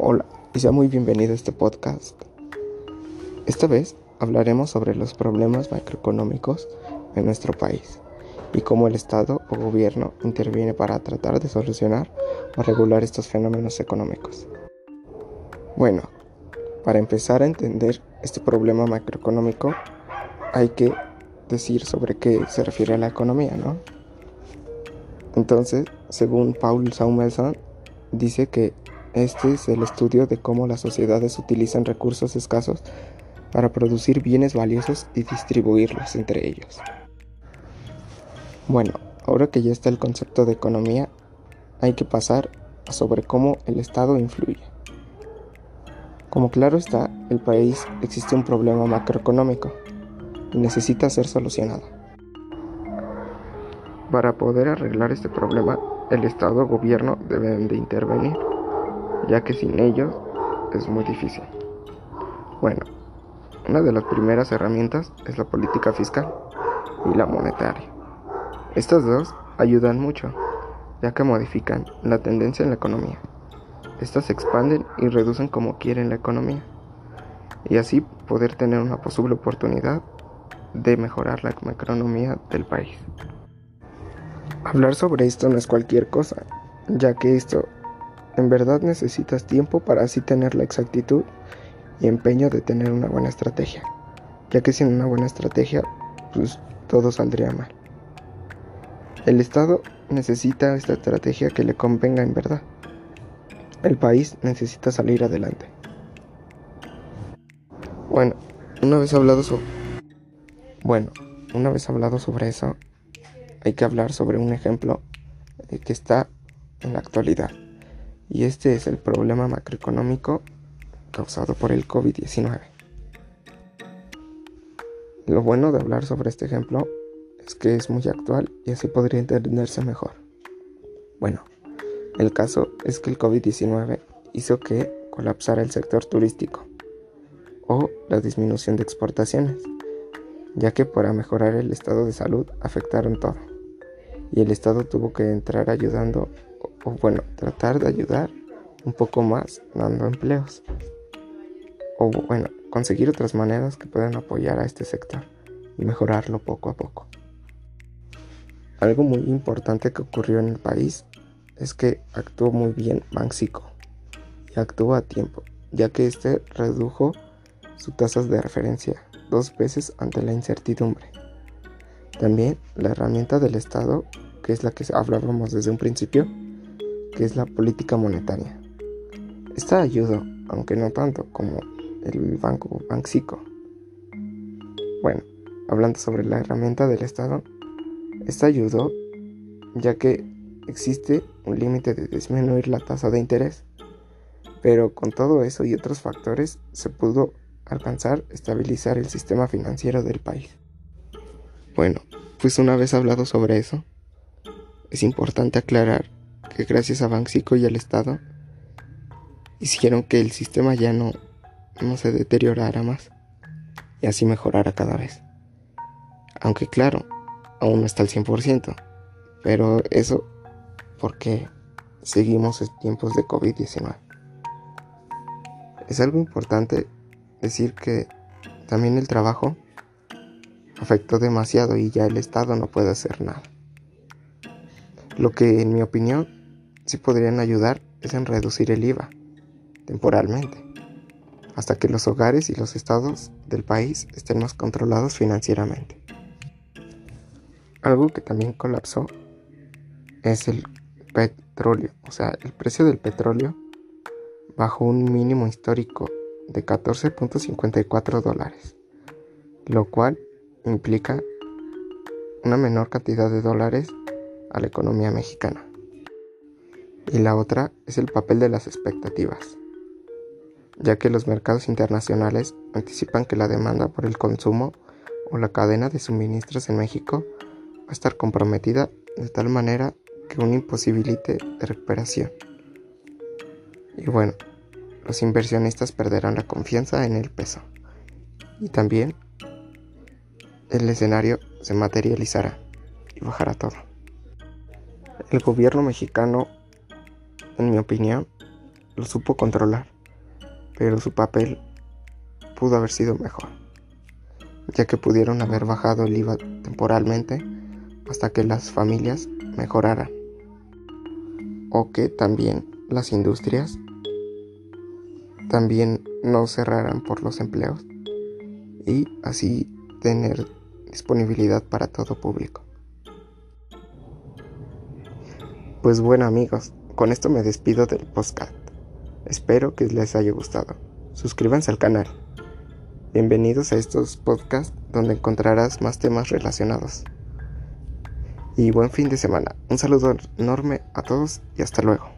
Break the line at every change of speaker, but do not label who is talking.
Hola y sea muy bienvenido a este podcast. Esta vez hablaremos sobre los problemas macroeconómicos en nuestro país y cómo el Estado o gobierno interviene para tratar de solucionar o regular estos fenómenos económicos. Bueno, para empezar a entender este problema macroeconómico hay que decir sobre qué se refiere a la economía, ¿no? Entonces, según Paul Samuelson, dice que este es el estudio de cómo las sociedades utilizan recursos escasos para producir bienes valiosos y distribuirlos entre ellos. Bueno, ahora que ya está el concepto de economía, hay que pasar a sobre cómo el Estado influye. Como claro está, el país existe un problema macroeconómico y necesita ser solucionado. Para poder arreglar este problema, el Estado o gobierno deben de intervenir ya que sin ellos es muy difícil. Bueno, una de las primeras herramientas es la política fiscal y la monetaria. Estas dos ayudan mucho, ya que modifican la tendencia en la economía. Estas se expanden y reducen como quieren la economía, y así poder tener una posible oportunidad de mejorar la economía del país. Hablar sobre esto no es cualquier cosa, ya que esto en verdad necesitas tiempo para así tener la exactitud y empeño de tener una buena estrategia, ya que sin una buena estrategia, pues todo saldría mal. El Estado necesita esta estrategia que le convenga en verdad. El país necesita salir adelante. Bueno, una vez hablado sobre Bueno, una vez hablado sobre eso, hay que hablar sobre un ejemplo que está en la actualidad y este es el problema macroeconómico causado por el COVID-19. Lo bueno de hablar sobre este ejemplo es que es muy actual y así podría entenderse mejor. Bueno, el caso es que el COVID-19 hizo que colapsara el sector turístico o la disminución de exportaciones, ya que para mejorar el estado de salud afectaron todo y el Estado tuvo que entrar ayudando o bueno, tratar de ayudar un poco más dando empleos. O bueno, conseguir otras maneras que puedan apoyar a este sector y mejorarlo poco a poco. Algo muy importante que ocurrió en el país es que actuó muy bien Banxico y actuó a tiempo, ya que este redujo sus tasas de referencia dos veces ante la incertidumbre. También la herramienta del Estado, que es la que hablábamos desde un principio, que es la política monetaria. Esta ayudó, aunque no tanto como el Banco Banxico. Bueno, hablando sobre la herramienta del Estado, esta ayudó ya que existe un límite de disminuir la tasa de interés, pero con todo eso y otros factores se pudo alcanzar estabilizar el sistema financiero del país. Bueno, pues una vez hablado sobre eso, es importante aclarar que gracias a Banxico y al Estado hicieron que el sistema ya no, no se deteriorara más y así mejorara cada vez. Aunque claro, aún no está al 100%, pero eso porque seguimos en tiempos de COVID-19. Es algo importante decir que también el trabajo afectó demasiado y ya el Estado no puede hacer nada. Lo que en mi opinión sí podrían ayudar es en reducir el IVA temporalmente, hasta que los hogares y los estados del país estén más controlados financieramente. Algo que también colapsó es el petróleo, o sea, el precio del petróleo bajó un mínimo histórico de 14.54 dólares, lo cual implica una menor cantidad de dólares a la economía mexicana. Y la otra es el papel de las expectativas ya que los mercados internacionales anticipan que la demanda por el consumo o la cadena de suministros en México va a estar comprometida de tal manera que un imposibilite de recuperación. Y bueno, los inversionistas perderán la confianza en el peso. Y también el escenario se materializará y bajará todo. El gobierno mexicano, en mi opinión, lo supo controlar, pero su papel pudo haber sido mejor, ya que pudieron haber bajado el IVA temporalmente hasta que las familias mejoraran, o que también las industrias también no cerraran por los empleos y así tener disponibilidad para todo público. Pues bueno amigos, con esto me despido del podcast. Espero que les haya gustado. Suscríbanse al canal. Bienvenidos a estos podcasts donde encontrarás más temas relacionados. Y buen fin de semana. Un saludo enorme a todos y hasta luego.